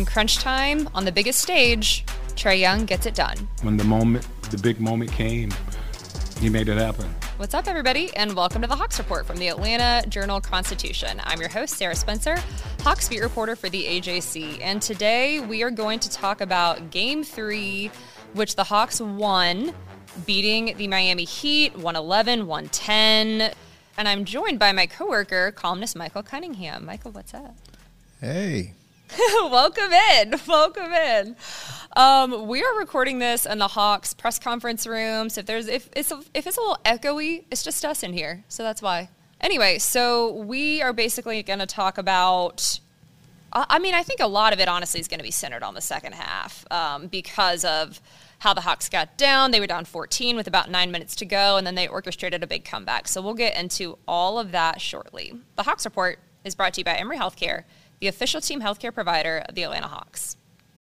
In crunch time, on the biggest stage, Trae Young gets it done. When the moment, the big moment came, he made it happen. What's up, everybody, and welcome to the Hawks Report from the Atlanta Journal Constitution. I'm your host, Sarah Spencer, Hawks beat reporter for the AJC, and today we are going to talk about Game 3, which the Hawks won, beating the Miami Heat 111 110. And I'm joined by my coworker, columnist Michael Cunningham. Michael, what's up? Hey. Welcome in. Welcome in. Um, we are recording this in the Hawks press conference room. So if there's if it's a, if it's a little echoey, it's just us in here. So that's why. Anyway, so we are basically going to talk about. I mean, I think a lot of it honestly is going to be centered on the second half um, because of how the Hawks got down. They were down 14 with about nine minutes to go, and then they orchestrated a big comeback. So we'll get into all of that shortly. The Hawks Report is brought to you by Emory Healthcare, the official team healthcare provider of the Atlanta Hawks.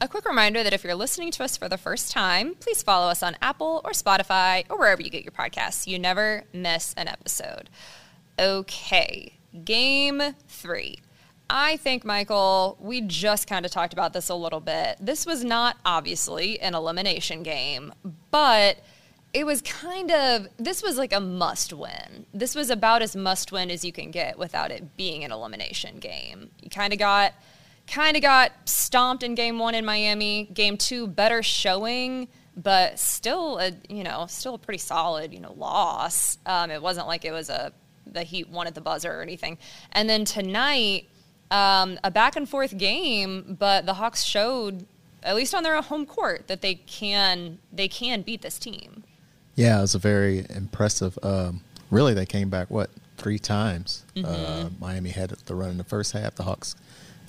A quick reminder that if you're listening to us for the first time, please follow us on Apple or Spotify or wherever you get your podcasts. You never miss an episode. Okay, game three. I think, Michael, we just kind of talked about this a little bit. This was not obviously an elimination game, but it was kind of, this was like a must win. This was about as must win as you can get without it being an elimination game. You kind of got kind of got stomped in game one in Miami. Game two, better showing, but still a you know still a pretty solid you know loss. Um, it wasn't like it was a the Heat wanted the buzzer or anything. And then tonight, um, a back and forth game, but the Hawks showed at least on their home court that they can they can beat this team. Yeah, it was a very impressive. Um, really, they came back what three times. Mm-hmm. Uh, Miami had the run in the first half. The Hawks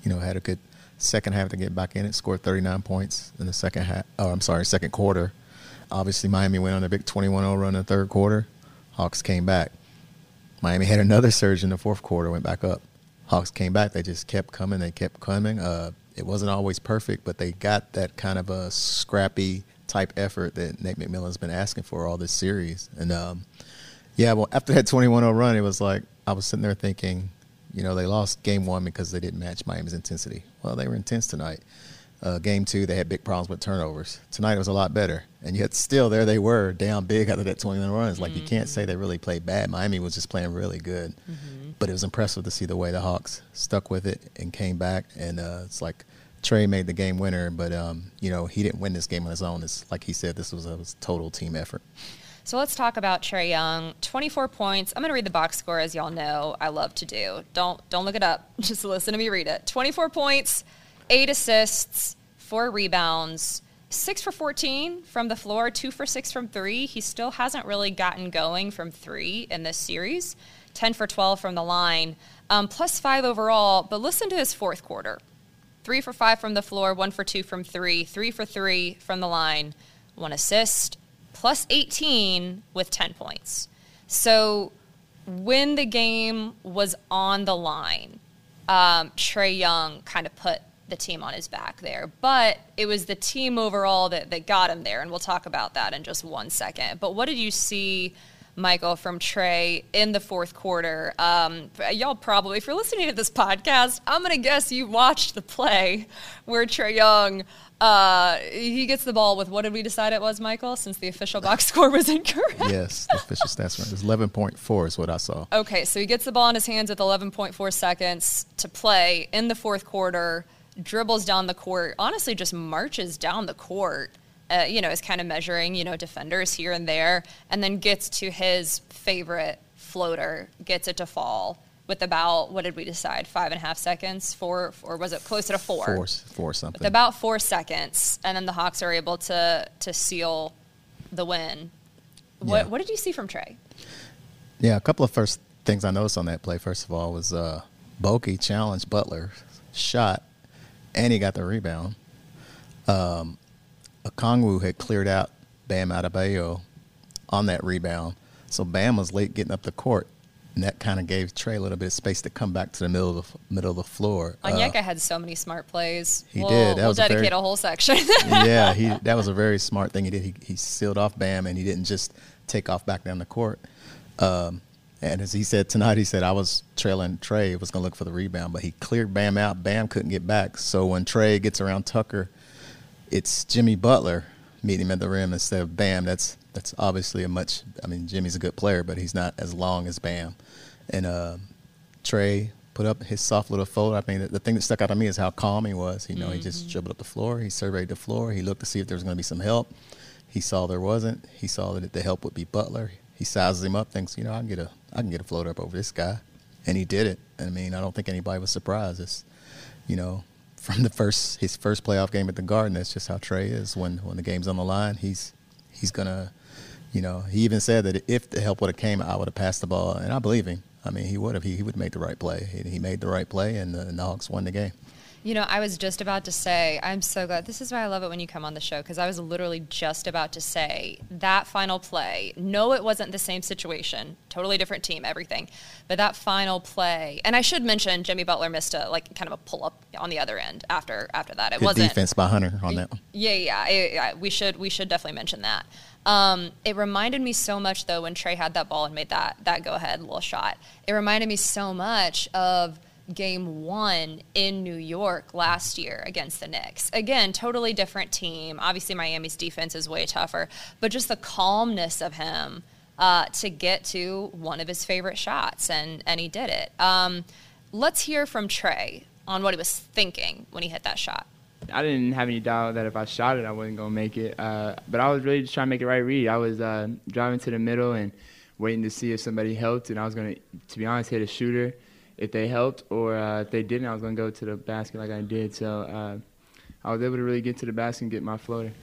you know, had a good second half to get back in it, scored 39 points in the second half. Oh, I'm sorry, second quarter. Obviously, Miami went on a big 21 0 run in the third quarter. Hawks came back. Miami had another surge in the fourth quarter, went back up. Hawks came back. They just kept coming. They kept coming. Uh, it wasn't always perfect, but they got that kind of a scrappy type effort that Nate McMillan's been asking for all this series. And um, yeah, well, after that 21 0 run, it was like I was sitting there thinking, you know, they lost game one because they didn't match Miami's intensity. Well, they were intense tonight. Uh, game two, they had big problems with turnovers. Tonight it was a lot better, and yet still there they were down big after that 21 runs. Like mm-hmm. you can't say they really played bad. Miami was just playing really good, mm-hmm. but it was impressive to see the way the Hawks stuck with it and came back. And uh, it's like Trae made the game winner, but um, you know he didn't win this game on his own. It's like he said, this was a, was a total team effort. So let's talk about Trae Young. 24 points. I'm going to read the box score as y'all know I love to do. Don't don't look it up. Just listen to me read it. 24 points, 8 assists, 4 rebounds, 6 for 14 from the floor, 2 for 6 from 3. He still hasn't really gotten going from 3 in this series. 10 for 12 from the line. Um, plus 5 overall, but listen to his fourth quarter. 3 for 5 from the floor, 1 for 2 from 3, 3 for 3 from the line, 1 assist, plus 18 with 10 points. So when the game was on the line, um, Trae Young kind of put the team on his back there. But it was the team overall that, that got him there, and we'll talk about that in just one second. But what did you see, Michael, from Trae in the fourth quarter. Um, y'all probably, if you're listening to this podcast, I'm going to guess you watched the play where Trae Young. Uh, he gets the ball with what did we decide it was, Michael? Since the official box score was incorrect. Yes, the official stats were it 11.4 is what I saw. Okay, so he gets the ball in his hands with 11.4 seconds to play in the fourth quarter, dribbles down the court, honestly just marches down the court uh, you know, is kind of measuring, you know, defenders here and there, and then gets to his favorite floater, gets it to fall with about what did we decide? Five and a half seconds, four, or was it closer to four? Four, four something. With about four seconds, and then the Hawks are able to to seal the win. What Yeah. what did you see from Trae? Yeah, a couple of first things I noticed on that play. First of all, was uh, Bogey challenged Butler, shot, and he got the rebound. Um, Okongwu had cleared out Bam Adebayo on that rebound, so Bam was late getting up the court, and that kind of gave Trae a little bit of space to come back to the middle of the middle of the floor. Uh, Onyeka had so many smart plays. he we'll, did. That we'll was a very- dedicate a whole section. yeah, he that was a very smart thing he did. He, he sealed off Bam, and he didn't just take off back down the court. Um, and as he said tonight, he said I was trailing Trae, was going to look for the rebound, but he cleared Bam out. Bam couldn't get back. So when Trae gets around Tucker, it's Jimmy Butler meeting him at the rim instead of Bam. That's that's obviously a much. I mean, Jimmy's a good player, but he's not as long as Bam. And uh, Trae put up his soft little fold. I mean, the, the thing that stuck out to me is how calm he was. You know, he just dribbled up the floor. He surveyed the floor. He looked to see if there was going to be some help. He saw there wasn't. He saw that the help would be Butler. He sizes him up, thinks, you know, I can get a, I can get a floater up over this guy, and he did it. I mean, I don't think anybody was surprised. It's, you know, from the first his first playoff game at the Garden, that's just how Trae is. When when the game's on the line, he's he's gonna, you know, he even said that if the help would have came, I would have passed the ball, and I believe him. I mean, he would have. He, he would made the right play. He, he made the right play, and the, and the Hawks won the game. You know, I was just about to say, I'm so glad. This is why I love it when you come on the show because I was literally just about to say that final play. No, it wasn't the same situation, totally different team, everything. But that final play, and I should mention Jimmy Butler missed a like kind of a pull up on the other end after after that. It Good wasn't defense by Hunter on that one. yeah, yeah, I- I- we should we should definitely mention that. Um, it reminded me so much though when Trae had that ball and made that that go ahead little shot. It reminded me so much of game one in New York last year against the Knicks. Again, totally different team. Obviously, Miami's defense is way tougher, but just the calmness of him uh, to get to one of his favorite shots, and and he did it. Um, let's hear from Trae on what he was thinking when he hit that shot. I didn't have any doubt that if I shot it, I wasn't gonna make it. Uh, but I was really just trying to make the right read. I was uh, driving to the middle and waiting to see if somebody helped, and I was gonna, to be honest, hit a shooter if they helped, or uh, if they didn't, I was gonna go to the basket like I did. So uh, I was able to really get to the basket and get my floater.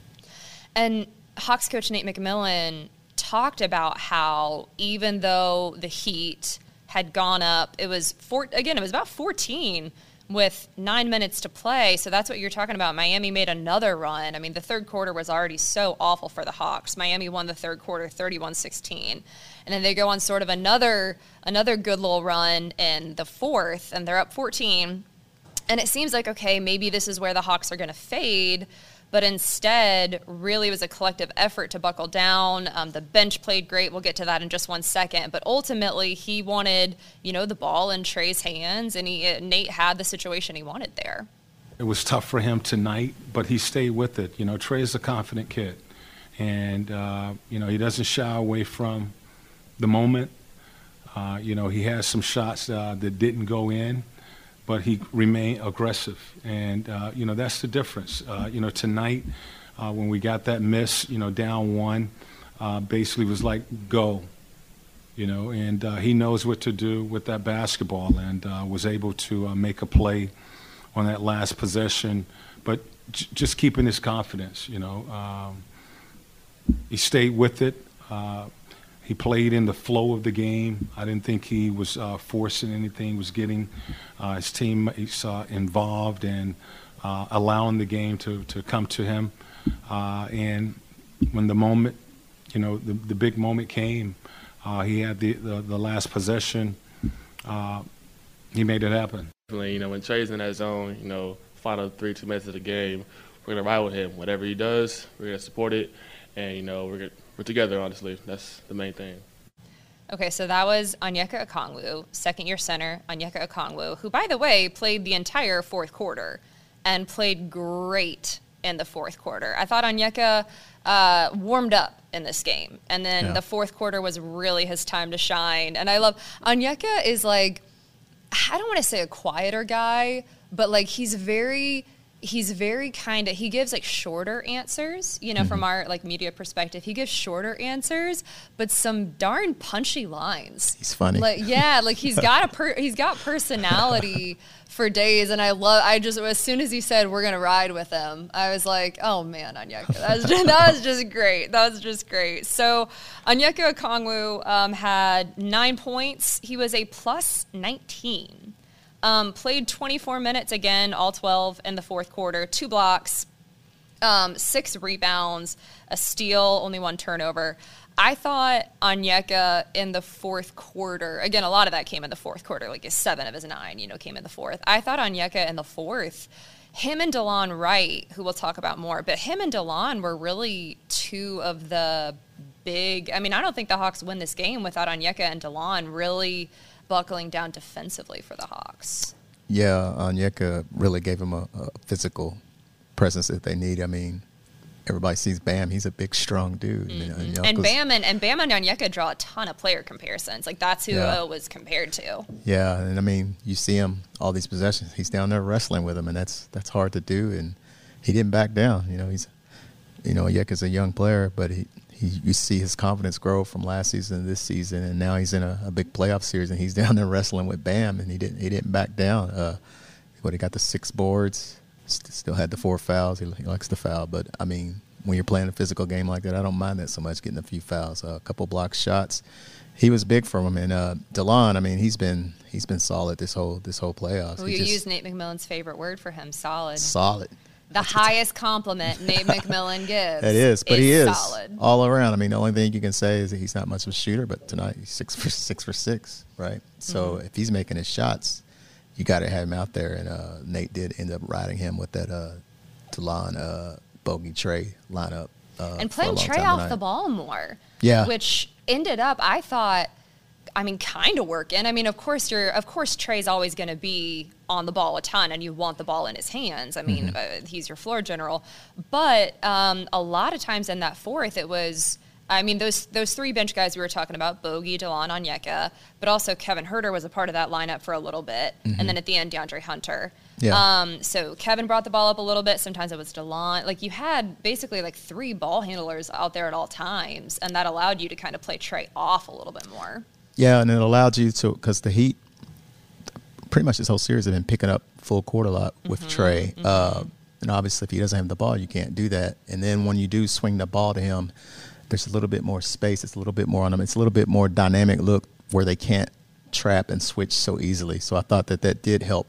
And Hawks coach Nate McMillan talked about how even though the Heat had gone up, it was four, again, it was about 14 with nine minutes to play. So that's what you're talking about. Miami made another run. I mean, the third quarter was already so awful for the Hawks. Miami won the third quarter 31 16. And then they go on sort of another another good little run in the fourth, and they're up 14. And it seems like, okay, maybe this is where the Hawks are going to fade. But instead, really was a collective effort to buckle down. Um, the bench played great. We'll get to that in just one second. But ultimately, he wanted, you know, the ball in Trae's hands, and he, uh, Nate had the situation he wanted there. It was tough for him tonight, but he stayed with it. You know, Trae is a confident kid, and uh, you know he doesn't shy away from the moment. Uh, you know, he has some shots uh, that didn't go in, but he remained aggressive, and uh, you know that's the difference. Uh, you know, tonight uh, when we got that miss, you know, down one, uh, basically was like go. You know, and he knows what to do with that basketball, and was able to make a play on that last possession, but j- just keeping his confidence. You know, um, he stayed with it. Uh, he played in the flow of the game. I didn't think he was uh, forcing anything. Was getting uh, his teammates uh, involved and uh, allowing the game to, to come to him. Uh, and when the moment, you know, the, the big moment came, uh, he had the, the, the last possession. He made it happen. Definitely, you know, when Trae's in that zone, you know, final three, two minutes of the game, we're gonna ride with him. Whatever he does, we're gonna support it, and you know, we're gonna, we're together. Honestly, that's the main thing. Okay, so that was Onyeka Okongwu, second year center, Onyeka Okongwu, who, by the way, played the entire fourth quarter and played great in the fourth quarter. I thought Onyeka uh, warmed up in this game, and then Yeah. the fourth quarter was really his time to shine. And I love Onyeka is like I don't want to say a quieter guy, but like he's very he's very kind of he gives like shorter answers you know from our like media perspective. He gives shorter answers but some darn punchy lines. He's funny. like yeah like he's got a per, he's got personality for days and i love i just as soon as he said we're gonna ride with him i was like oh man Onyeka that was just, that was just great. That was just great. So Onyeka Okongwu um, had nine points. He was a plus 19 um, played 24 minutes again, all 12 in the fourth quarter, two blocks, um, six rebounds, a steal, only one turnover. I thought Onyeka in the fourth quarter, again, a lot of that came in the fourth quarter, like his seven of his nine, you know, came in the fourth. I thought Onyeka in the fourth, him and DeLon Wright, who we'll talk about more, but him and DeLon were really two of the big. I mean, I don't think the Hawks win this game without Onyeka and DeLon really buckling down defensively for the Hawks. Yeah, Onyeka really gave him a, a physical presence that they need. I mean, everybody sees Bam; he's a big, strong dude. Mm-hmm. Know, And Onyeka's- Bam and, and Bam and Onyeka draw a ton of player comparisons. Like that's who Yeah. it was compared to. Yeah, and I mean, you see him all these possessions. He's down there wrestling with him, and that's that's hard to do. And he didn't back down. You know, he's, you know, Yeka's a young player, but he, he you see his confidence grow from last season to this season, and now he's in a, a big playoff series, and he's down there wrestling with Bam, and he didn't he didn't back down. Uh, what he got the six boards, st- still had the four fouls. He, he likes to foul, but I mean, when you're playing a physical game like that, I don't mind that so much. Getting a few fouls, uh, a couple block shots. He was big for him, and uh, Delon. I mean, he's been he's been solid this whole this whole playoffs. Well, you just- use Nate McMillan's favorite word for him, solid. solid. The highest compliment Nate McMillan gives. It is, but he is solid. all around. I mean, the only thing you can say is that he's not much of a shooter, but tonight he's six for six for six, right? So Mhm. if he's making his shots, you got to have him out there. And uh, Nate did end up riding him with that uh, Delon uh, Bogey Trae lineup. Uh, and playing Trae off tonight. the ball more. Yeah. Which ended up, I thought, I mean, kind of working. I mean, of course, you're, of course, Trae's always going to be on the ball a ton, and you want the ball in his hands. I mean, Mm-hmm. uh, he's your floor general. But um, a lot of times in that fourth, it was. I mean, those those three bench guys we were talking about, Bogey, DeLon, Onyeka, but also Kevin Huerter was a part of that lineup for a little bit. Mhm. And then at the end, DeAndre Hunter. Yeah. Um, so Kevin brought the ball up a little bit. Sometimes it was DeLon. Like you had basically like three ball handlers out there at all times, and that allowed you to kind of play Trae off a little bit more. Yeah, and it allowed you to because the Heat, pretty much this whole series have been picking up full court a lot with Mm-hmm, Trae. Uh, and obviously, if he doesn't have the ball, you can't do that. And then when you do swing the ball to him, there's a little bit more space. It's a little bit more on him. It's a little bit more dynamic look where they can't trap and switch so easily. So I thought that that did help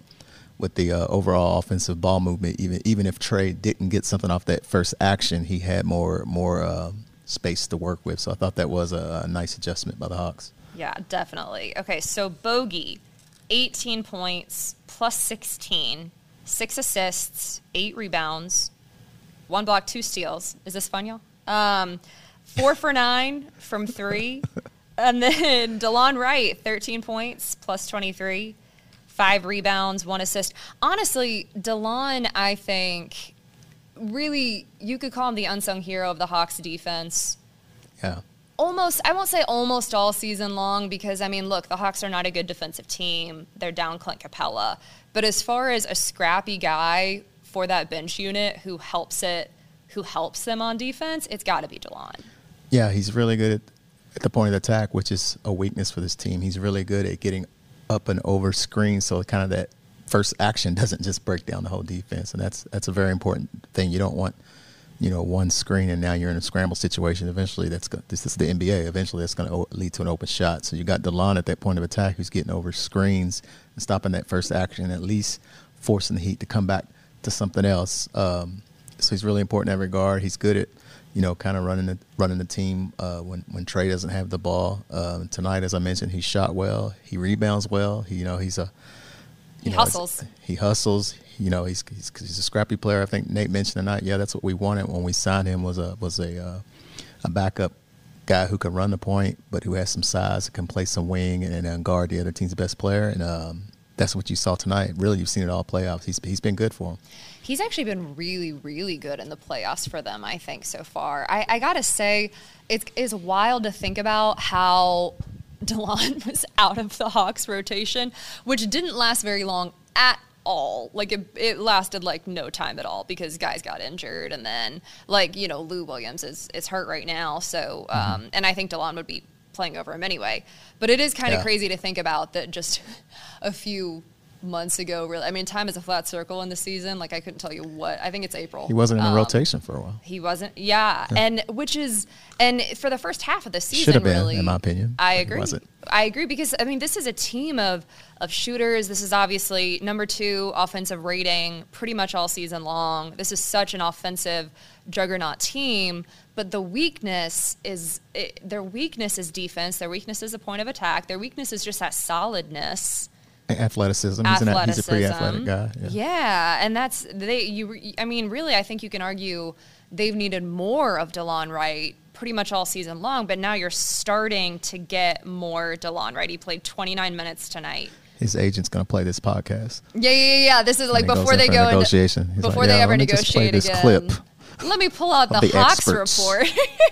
with the uh, overall offensive ball movement. Even even if Trae didn't get something off that first action, he had more more um space to work with. So I thought that was a, a nice adjustment by the Hawks. Yeah, definitely. Okay, so Bogey, 18 points, plus 16, six assists, eight rebounds, one block, two steals. Is this fun, y'all? Um, four for nine from three. and then DeLon Wright, 13 points, plus 23, five rebounds, one assist. Honestly, DeLon, I think, really, you could call him the unsung hero of the Hawks defense Yeah. Almost I won't say almost all season long because I mean look the Hawks are not a good defensive team they're down Clint Capela but as far as a scrappy guy for that bench unit who helps it who helps them on defense it's got to be DeLon Yeah, he's really good at, at the point of attack, which is a weakness for this team. He's really good at getting up and over screens, so kind of that first action doesn't just break down the whole defense, and that's that's a very important thing. You don't want, you know, one screen and now you're in a scramble situation. Eventually, that's go- this is the NBA. Eventually, that's going to lead to an open shot. So you got Delon at that point of attack, who's getting over screens and stopping that first action, at least forcing the Heat to come back to something else. Um, so he's really important in that regard. He's good at, you know, kind of running the running the team uh, when when Trae doesn't have the ball. Um, tonight, as I mentioned, he shot well. He rebounds well. He, you know, he's a He know, hustles. He hustles. You know, he's, he's he's a scrappy player. I think Nate mentioned tonight. Yeah, that's what we wanted when we signed him was a was a uh, a backup guy who can run the point, but who has some size, can play some wing, and, and guard the other team's best player. And um, that's what you saw tonight. Really, you've seen it all playoffs. He's he's been good for him. He's actually been really, really good in the playoffs for them, I think, so far. I, I gotta say, it's, it's wild to think about how DeLon was out of the Hawks rotation, which didn't last very long at all. Like it, it lasted like no time at all because guys got injured, and then like you know Lou Williams is is hurt right now. So Mm-hmm. um, and I think DeLon would be playing over him anyway. But it is kind of Yeah. crazy to think about that just a few months ago. Really, I mean, time is a flat circle in the season. Like I couldn't tell you what. I think it's April. He wasn't in the Um, rotation for a while. He wasn't. Yeah. and which is and for the first half of the season, Should have been, really, in my opinion. I agree. I agree because I mean this is a team of of shooters. This is obviously number two offensive rating pretty much all season long. This is such an offensive juggernaut team, but the weakness is it, their weakness is defense. Their weakness is a point of attack. Their weakness is just that solidness Athleticism. He's, an, he's a pretty athletic guy. Yeah. Yeah, and that's they. You, I mean, really, I think you can argue they've needed more of Delon Wright pretty much all season long. But now you're starting to get more Delon Wright. He played 29 minutes tonight. His agent's going to play this podcast. Yeah, yeah, yeah. This is like before they go into- negotiation. He's before like, they "Yeah, ever let me just play negotiate this again. clip Let me pull out the, the Hawks experts. report.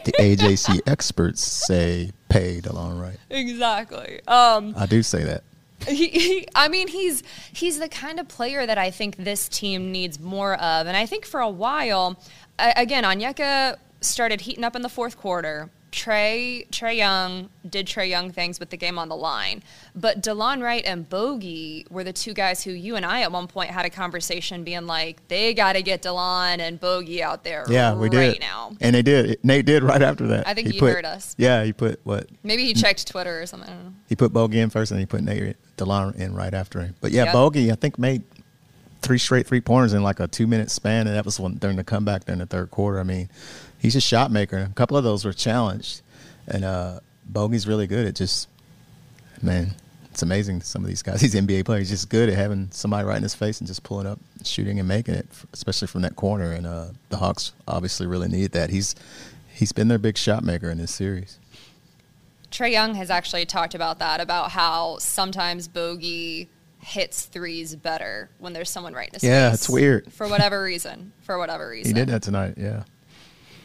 the AJC experts say pay DeLon Wright. exactly. Um, I do say that. He, he, I mean, he's he's the kind of player that I think this team needs more of, and I think for a while, again, Onyeka started heating up in the fourth quarter. Trae Trae Young did Trae Young things with the game on the line, but Delon Wright and Bogey were the two guys who you and I at one point had a conversation, being like, they got to get Delon and Bogey out there Yeah, we right did. now. And they did. Nate did right after that. I think he put, heard us. Yeah, he put what? Maybe he checked Twitter or something. I don't know. He put Bogey in first, and he put Nate DeLon in right after him. But yeah, Yep. Bogey, I think made three straight three pointers in like a two minute span, and that was one during the comeback during the third quarter. I mean, he's a shot maker. A couple of those were challenged, and uh, Bogey's really good at just man. It's amazing. Some of these guys, these NBA players, just good at having somebody right in his face and just pulling up, shooting, and making it, especially from that corner. And uh, the Hawks obviously really need that. He's he's been their big shot maker in this series. Trey Young has actually talked about that, about how sometimes Bogey hits threes better when there's someone right in his Yeah, face. Yeah, it's weird. For whatever reason. For whatever reason. He did that tonight. Yeah.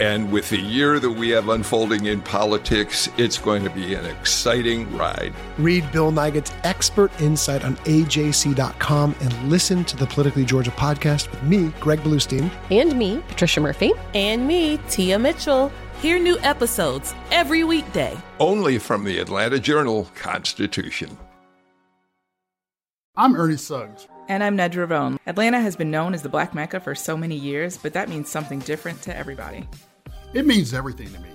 And with the year that we have unfolding in politics, it's going to be an exciting ride. Read Bill Nigut's expert insight on AJC.com and listen to the Politically Georgia podcast with me, Greg Bluestein. And me, Patricia Murphy. And me, Tia Mitchell. Hear new episodes every weekday. Only from the Atlanta Journal Constitution. I'm Ernie Suggs. And I'm Nedra Rhone. Atlanta has been known as the Black Mecca for so many years, but that means something different to everybody. It means everything to me.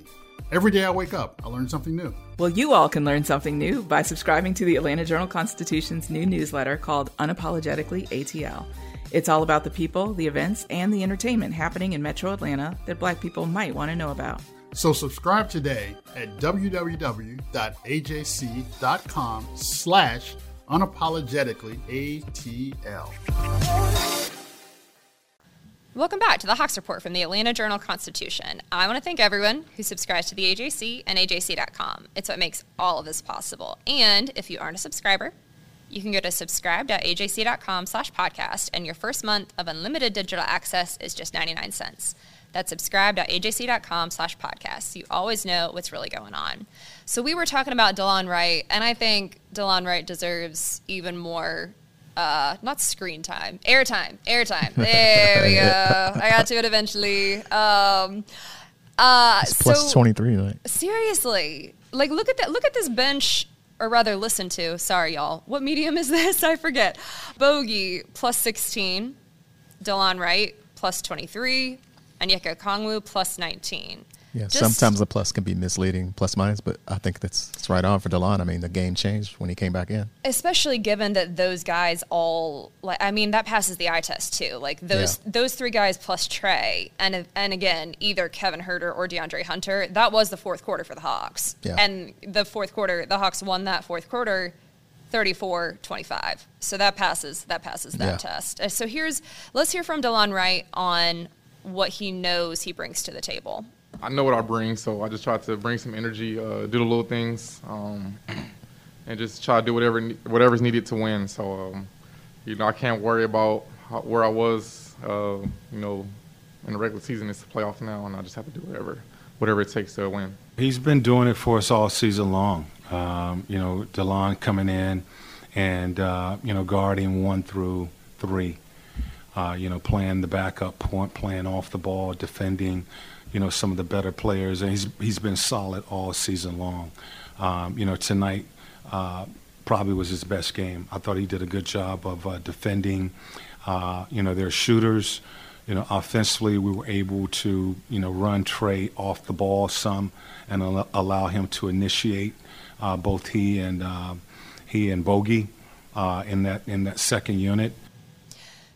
Every day I wake up, I learn something new. Well, you all can learn something new by subscribing to the Atlanta Journal Constitution's new newsletter called Unapologetically ATL. It's all about the people, the events, and the entertainment happening in metro Atlanta that black people might want to know about. So subscribe today at www.ajc.com slash unapologetically ATL. Welcome back to the Hawks Report from the Atlanta Journal Constitution. I want to thank everyone who subscribes to the AJC and AJC.com. It's what makes all of this possible. And if you aren't a subscriber, you can go to subscribe.ajc.com slash podcast, and your first month of unlimited digital access is just 99 cents. That's subscribe.ajc.com slash podcast. You always know what's really going on. So we were talking about DeLon Wright, and I think DeLon Wright deserves even more uh, not screen time, airtime, airtime. There we go. I got to it eventually. Um, uh, It's plus so 23 tonight. seriously, like look at that. Look at this bench, or rather, listen to. Sorry, y'all. What medium is this? I forget. Bogey plus 16. Delon Wright plus 23. Onyeka Kongwu plus 19. Yeah, Just- sometimes the plus can be misleading, plus minus, but I think that's, that's right on for DeLon. I mean, the game changed when he came back in. especially given that those guys all like I mean that passes the eye test too. Like those those three guys plus Trae and and again either Kevin Huerter or DeAndre Hunter. That was the fourth quarter for the Hawks. Yeah. And the fourth quarter the Hawks won that fourth quarter 34-25. So that passes that passes that Yeah. test. Uh, So here's let's hear from DeLon Wright on what he knows he brings to the table. I know what I bring, so I just try to bring some energy, uh, do the little things, um, and just try to do whatever whatever's needed to win. So, um, you know, I can't worry about how, where I was, uh, you know, in the regular season. It's the playoff now, and I just have to do whatever whatever it takes to win. He's been doing it for us all season long. Um, you know, DeLon coming in and, uh, you know, guarding one through three. Uh, you know, playing the backup point, playing off the ball, defending, you know, some of the better players. And he's, he's been solid all season long. Um, you know, tonight uh, probably was his best game. I thought he did a good job of uh, defending. Uh, you know, their shooters. You know, offensively, we were able to, you know, run Trae off the ball some and al- allow him to initiate uh, both he and uh, he and Bogey uh, in that in that second unit.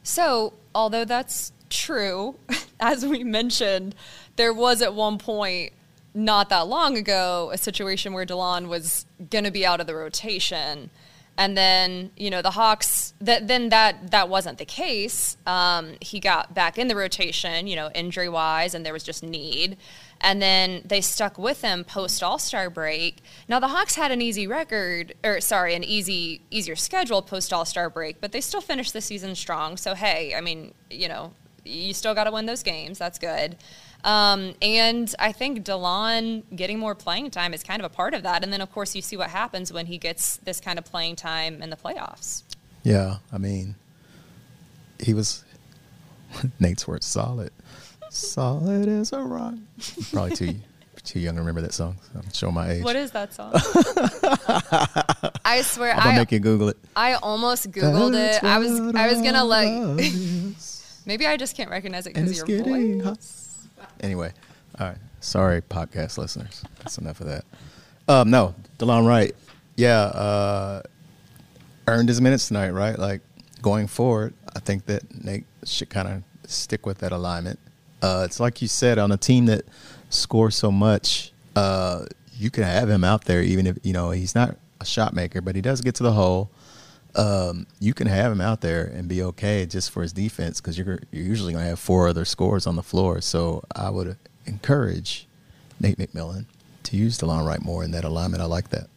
So, although that's true, as we mentioned, there was at one point not that long ago a situation where DeLon was going to be out of the rotation. And then, you know, the Hawks, that, then that, that wasn't the case. Um, he got back in the rotation, you know, injury wise, and there was just need. And then they stuck with him post All Star break. Now the Hawks had an easy record, or sorry, an easy easier schedule post All Star break, but they still finished the season strong. So hey, I mean, you know, you still got to win those games. That's good. Um, and I think DeLon getting more playing time is kind of a part of that. And then of course you see what happens when he gets this kind of playing time in the playoffs. Yeah, I mean, he was Nate's word solid, solid as a rock. Probably too too young to remember that song. So I'm showing my age. What is that song? I swear, I'm gonna I make you Google it. I almost googled That's it. I was I was gonna love maybe I just can't recognize it because it's your getting voice. Anyway, all right. Sorry, podcast listeners. That's enough of that. Um, no, DeLon Wright. Yeah, uh, earned his minutes tonight, right? Like going forward, I think that Nate should kind of stick with that alignment. Uh, it's like you said on a team that scores so much. Uh, you can have him out there, even if you know he's not a shot maker, but he does get to the hole. Um, you can have him out there and be okay just for his defense because you're you're usually going to have four other scores on the floor. So I would encourage Nate McMillan to use DeLon Wright more in that alignment. I like that.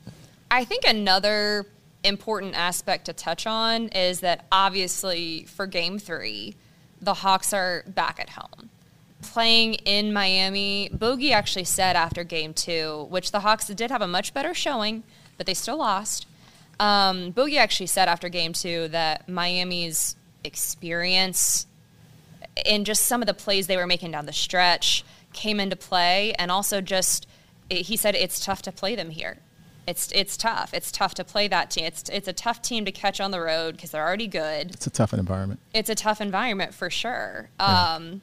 I think another important aspect to touch on is that obviously for game three, the Hawks are back at home. Playing in Miami, Bogey actually said after game two, which the Hawks did have a much better showing, but they still lost. Um, Bogey actually said after game two that Miami's experience in just some of the plays they were making down the stretch came into play, and also just he said it's tough to play them here. It's it's tough. It's tough to play that team. It's it's a tough team to catch on the road because they're already good. It's a tough environment. It's a tough environment for sure. Um,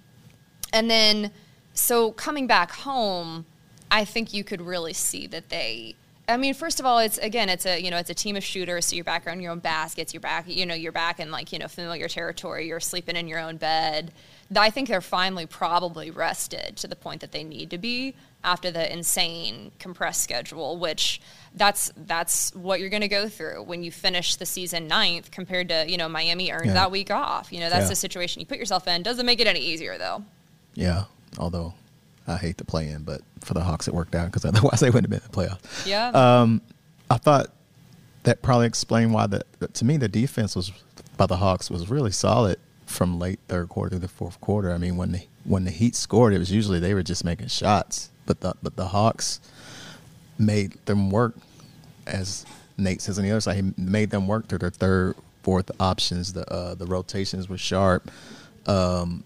and then so coming back home, I think you could really see that they. I mean, first of all, it's again, it's a you know, it's a team of shooters. So you're back on your own baskets. You're back, you know, you're back in like you know familiar territory. You're sleeping in your own bed. I think they're finally probably rested to the point that they need to be after the insane compressed schedule, which that's that's what you're going to go through when you finish the season ninth compared to you know Miami earned Yeah. that week off. You know that's Yeah. the situation you put yourself in. Doesn't make it any easier though. Yeah, although I hate the play in, but for the Hawks it worked out because otherwise they wouldn't have been in the playoffs. Yeah. Um, I thought that probably explained why the to me the defense was by the Hawks was really solid from late third quarter to the fourth quarter. I mean when the when the Heat scored, it was usually they were just making shots, but the but the Hawks made them work. As Nate says on the other side, he made them work through their third, fourth options. The uh, the rotations were sharp. Um,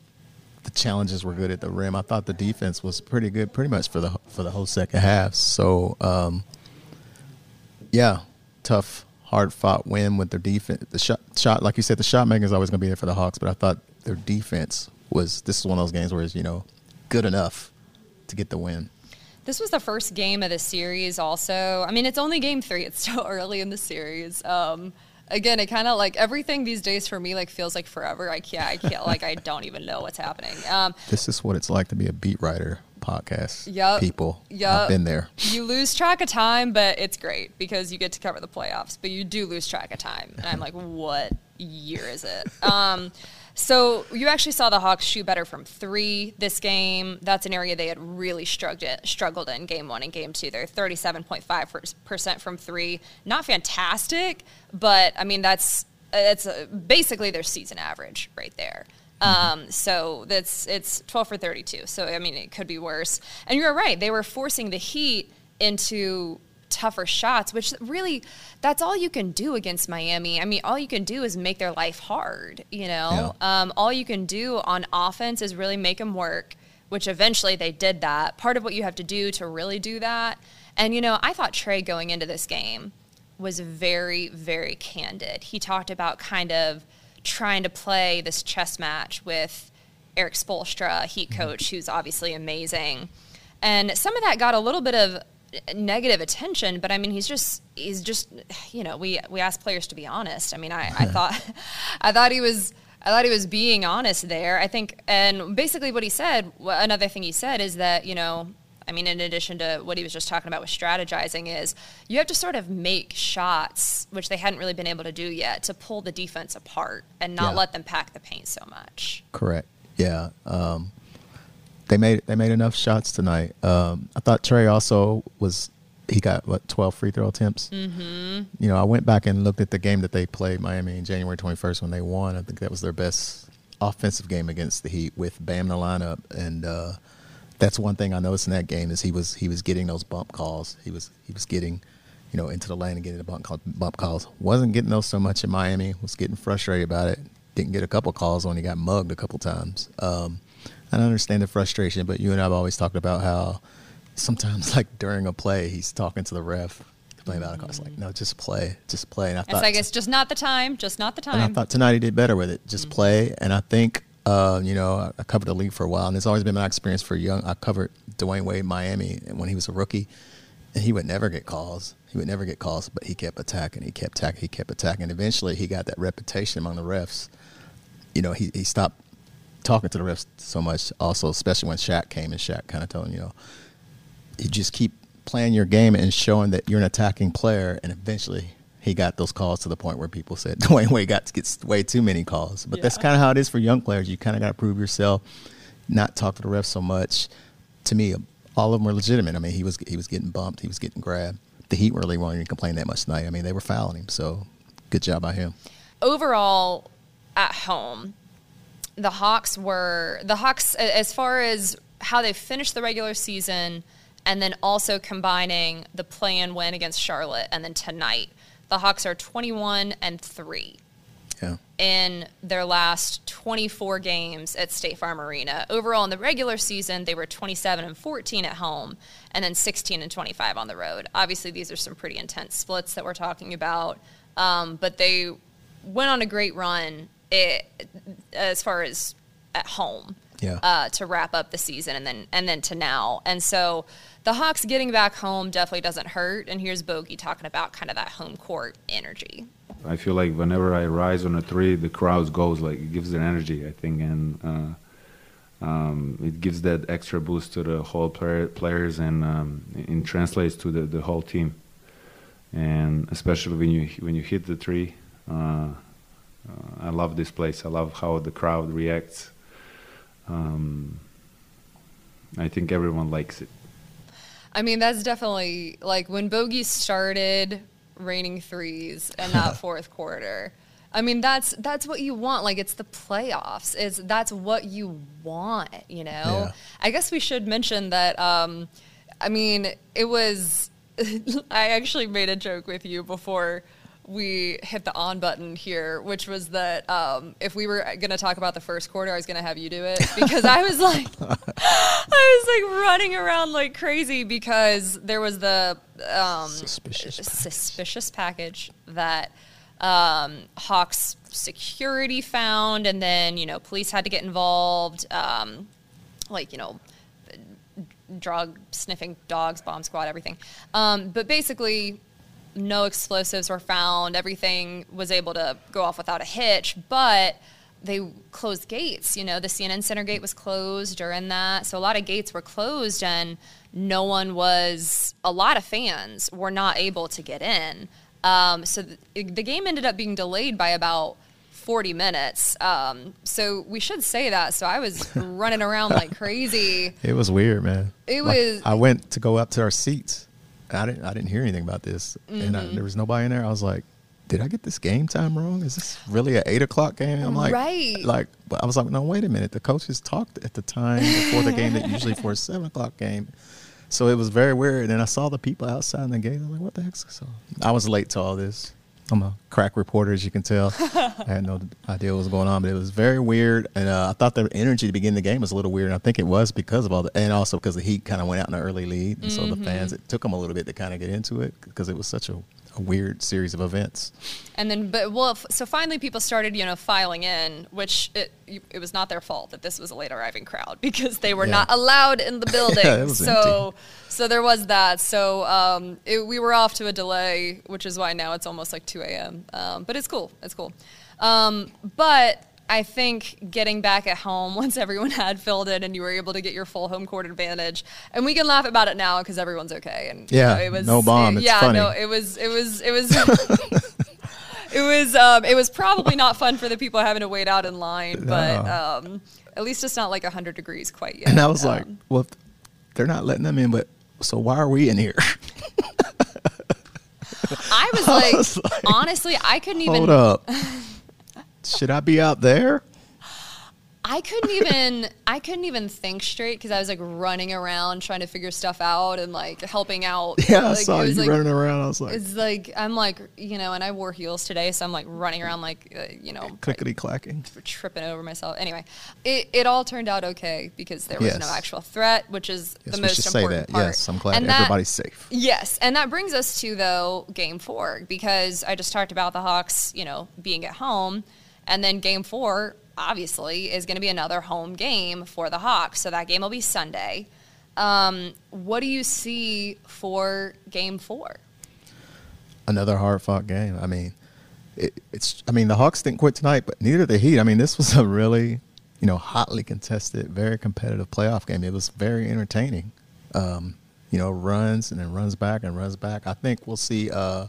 the challenges were good at the rim. I thought the defense was pretty good, pretty much for the for the whole second half. So, um, yeah, tough, hard fought win with their defense. The shot, shot, like you said, the shot making is always going to be there for the Hawks. But I thought their defense was. This is one of those games where it's you know good enough to get the win. This was the first game of the series, also. I mean, it's only game three, it's still early in the series. Um, again, it kind of like everything these days for me like feels like forever. I can't, I can't, like, I don't even know what's happening. Um, This is what it's like to be a beat writer podcast. Yeah, People. Yeah, I've been there. you lose track of time, but it's great because you get to cover the playoffs. But you do lose track of time, and I'm like, what year is it? Um, so you actually saw the Hawks shoot better from three this game. That's an area they had really struggled struggled in game one and game two. They're 37.5 percent from three. Not fantastic, but I mean that's it's uh, basically their season average right there. Um, so that's it's 12 for 32. So I mean, it could be worse. And you're right; they were forcing the Heat into tougher shots, which really that's all you can do against Miami. I mean, all you can do is make their life hard. You know, um, all you can do on offense is really make them work. Which eventually they did that. Part of what you have to do to really do that. And you know, I thought Trae going into this game was very, very candid. He talked about kind of trying to play this chess match with Erik Spoelstra, Heat coach, who's obviously amazing. And some of that got a little bit of negative attention, but I mean, he's just he's just you know we we ask players to be honest. I mean, I, I thought I thought he was. I thought he was being honest there. I think, and basically what he said, another thing he said is that, you know, I mean, in addition to what he was just talking about with strategizing, is you have to sort of make shots, which they hadn't really been able to do yet, to pull the defense apart and not Yeah. let them pack the paint so much. Correct. Yeah. Um, they made they made enough shots tonight. Um, I thought Trae also was he got what twelve free throw attempts. Mm-hmm. You know, I went back and looked at the game that they played Miami in January twenty first when they won. I think that was their best offensive game against the Heat with Bam in the lineup, and uh, that's one thing I noticed in that game is he was he was getting those bump calls. He was he was getting. You know, into the lane and getting the bump, call, bump calls. Wasn't getting those so much in Miami. Was getting frustrated about it. Didn't get a couple calls when he got mugged a couple times. Um, I don't understand the frustration, but you and I have always talked about how sometimes, like during a play, he's talking to the ref, playing about a call. It's like, no, just play, just play. And I It's thought, like it's just not the time, just not the time. and I thought tonight he did better with it. Just play. And I think, uh, you know, I, I covered the league for a while, and it's always been my experience for young. I covered Dwyane Wade Miami and when he was a rookie, and he would never get calls. He would never get calls, but he kept attacking. He kept attacking. He kept attacking. Eventually, he got that reputation among the refs. You know, he, he stopped talking to the refs so much. Also, especially when Shaq came and Shaq kind of told him, you know, you just keep playing your game and showing that you're an attacking player. And eventually, he got those calls to the point where people said Dwyane Wade got gets way too many calls. But that's kind of how it is for young players. You kind of got to prove yourself, not talk to the refs so much. To me, all of them were legitimate. I mean, he was he was getting bumped, he was getting grabbed. The Heat really weren't even complaining that much tonight. I mean, they were fouling him. So, good job by him. overall at home, the Hawks were the Hawks as far as how they finished the regular season and then also combining the play-in win against Charlotte and then tonight. The Hawks are 21 and 3 Yeah. in their last 24 games at State Farm Arena. Overall in the regular season, they were 27 and 14 at home and then 16 and 25 on the road. Obviously, these are some pretty intense splits that we're talking about, um, but they went on a great run it, as far as at home Yeah. uh, to wrap up the season and then and then to now. And so the Hawks getting back home definitely doesn't hurt. And here's Bogey talking about kind of that home court energy. I feel like whenever I rise on a three, the crowd goes like it gives it energy. I think, and uh, um, it gives that extra boost to the whole player, players, and um, it translates to the, the whole team. And especially when you when you hit the three, uh, uh, I love this place. I love how the crowd reacts. Um, I think everyone likes it. I mean, that's definitely like when Bogey started raining threes in that fourth quarter. I mean, that's that's what you want. Like it's the playoffs. Is that's what you want, you know? Yeah. I guess we should mention that um I mean, it was I actually made a joke with you before we hit the on button here, which was that um, if we were going to talk about the first quarter, I was going to have you do it because I was like, I was like running around like crazy because there was the um, Suspicious suspicious package that um, Hawks security found, and then you know police had to get involved. Um, like you know drug sniffing dogs, bomb squad, everything. Um, but basically, no explosives were found. Everything was able to go off without a hitch, but they closed gates. You know, the CNN Center gate was closed during that. So a lot of gates were closed and no one was, a lot of fans were not able to get in. Um, so the, the game ended up being delayed by about 40 minutes. Um, so we should say that. So I was running around like crazy. It was weird, man. It Like, was- I went to go up to our seats. I didn't. I didn't hear anything about this, and I, Mhm. there was nobody in there. I was like, "Did I get this game time wrong? Is this really an eight o'clock game?" I'm like, Right. Like, but I was like, "No, wait a minute. The coaches talked at the time before the game that usually for a seven o'clock game." So it was very weird. And I saw the people outside in the gate. I was like, "What the heck?" So I was late to all this. I'm a crack reporter, as you can tell. I had no idea what was going on, but it was very weird. And uh, I thought the energy to begin the game was a little weird. And I think it was because of all the, and also because the Heat kind of went out in an early lead. And so the Mhm. fans, it took them a little bit to kind of get into it because it was such a, a weird series of events. And then, but well, f- so finally people started, you know, filing in, which it it was not their fault that this was a late arriving crowd because they were Yeah. not allowed in the building. was so, so there was that. So um, it, we were off to a delay, which is why now it's almost like 2 a.m. Um, but it's cool. It's cool. Um, but I think getting back at home once everyone had filled in and you were able to get your full home court advantage, and we can laugh about it now because everyone's okay. And you Yeah, know, it was no bomb, it's yeah, funny. no, it was it was it was. It was um, it was probably not fun for the people having to wait out in line, but No. um, at least it's not like hundred degrees quite yet. And I was like, Um, well, they're not letting them in, but so why are we in here? I was I like, was like, honestly, I couldn't even. Hold up. Should I be out there? I couldn't even I couldn't even think straight because I was like running around trying to figure stuff out and like helping out. Yeah, I saw it was, you like- running around. I was like, It's like I'm like you know, and I wore heels today, so I'm like running around like uh, you know, clickety clacking. tripping over myself. Anyway, it, it all turned out okay because there was no actual threat, which is Yes, the most important that. part. Yes, I'm glad And that- everybody's safe. Yes, and that brings us to though game four because I just talked about the Hawks, you know, being at home, and then game four obviously is going to be another home game for the Hawks. So that game will be Sunday. Um, what do you see for game four? Another hard fought game. I mean, it, it's. I mean, the Hawks didn't quit tonight, but neither did the Heat. I mean, this was a really, you know, hotly contested, very competitive playoff game. It was very entertaining. Um, you know, runs and then runs back and runs back. I think we'll see uh,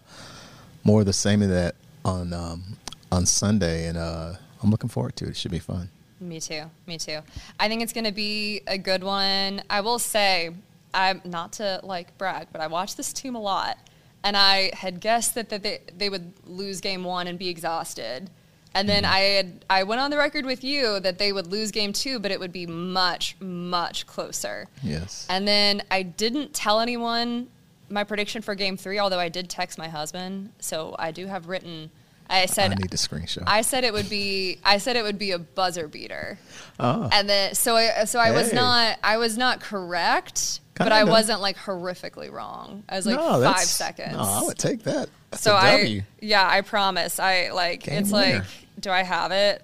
more of the same of that on um, on Sunday, and uh, I'm looking forward to it. It should be fun. Me too. Me too. I think it's going to be a good one. I will say, I'm not to like brag, but I watched this team a lot, and I had guessed that, that they they would lose game one and be exhausted, and then I had I went on the record with you that they would lose game two, but it would be much much closer. Yes. And then I didn't tell anyone my prediction for game three, although I did text my husband, so I do have written. I said I need to screenshot. I said it would be. I said it would be a buzzer beater. Oh. And then so I so I was not I was not correct, but I wasn't like horrifically wrong. I was like No, five seconds. No, I would take that. That's so a I yeah I promise I like Game it's winner. like do I have it?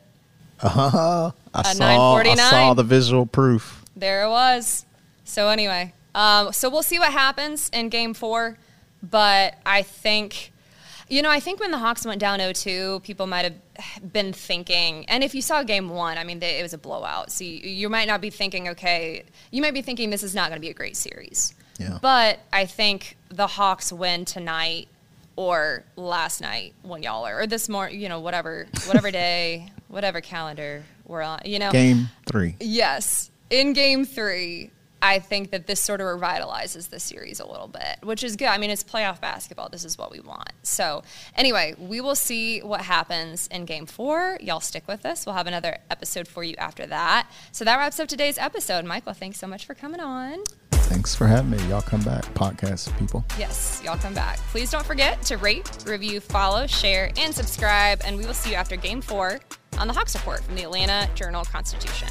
Uh-huh. I A saw. I 949. saw the visual proof. There it was. So anyway, um, so we'll see what happens in Game Four, but I think, you know, I think when the Hawks went down 0-2, people might have been thinking, and if you saw Game One, I mean, they, it was a blowout. So you, you might not be thinking, okay, you might be thinking this is not going to be a great series. Yeah. But I think the Hawks win tonight or last night when y'all are, or this morning, you know, whatever, whatever day, whatever calendar we're on, you know. Game three. Yes. In game three, I think that this sort of revitalizes the series a little bit, which is good. I mean, it's playoff basketball. This is what we want. So, anyway, we will see what happens in game four. Y'all stick with us. We'll have another episode for you after that. So, that wraps up today's episode. Michael, thanks so much for coming on. Thanks for having me. Y'all come back, podcast people. Yes, y'all come back. Please don't forget to rate, review, follow, share, and subscribe. And we will see you after game four on the Hawks Report from the Atlanta Journal Constitution.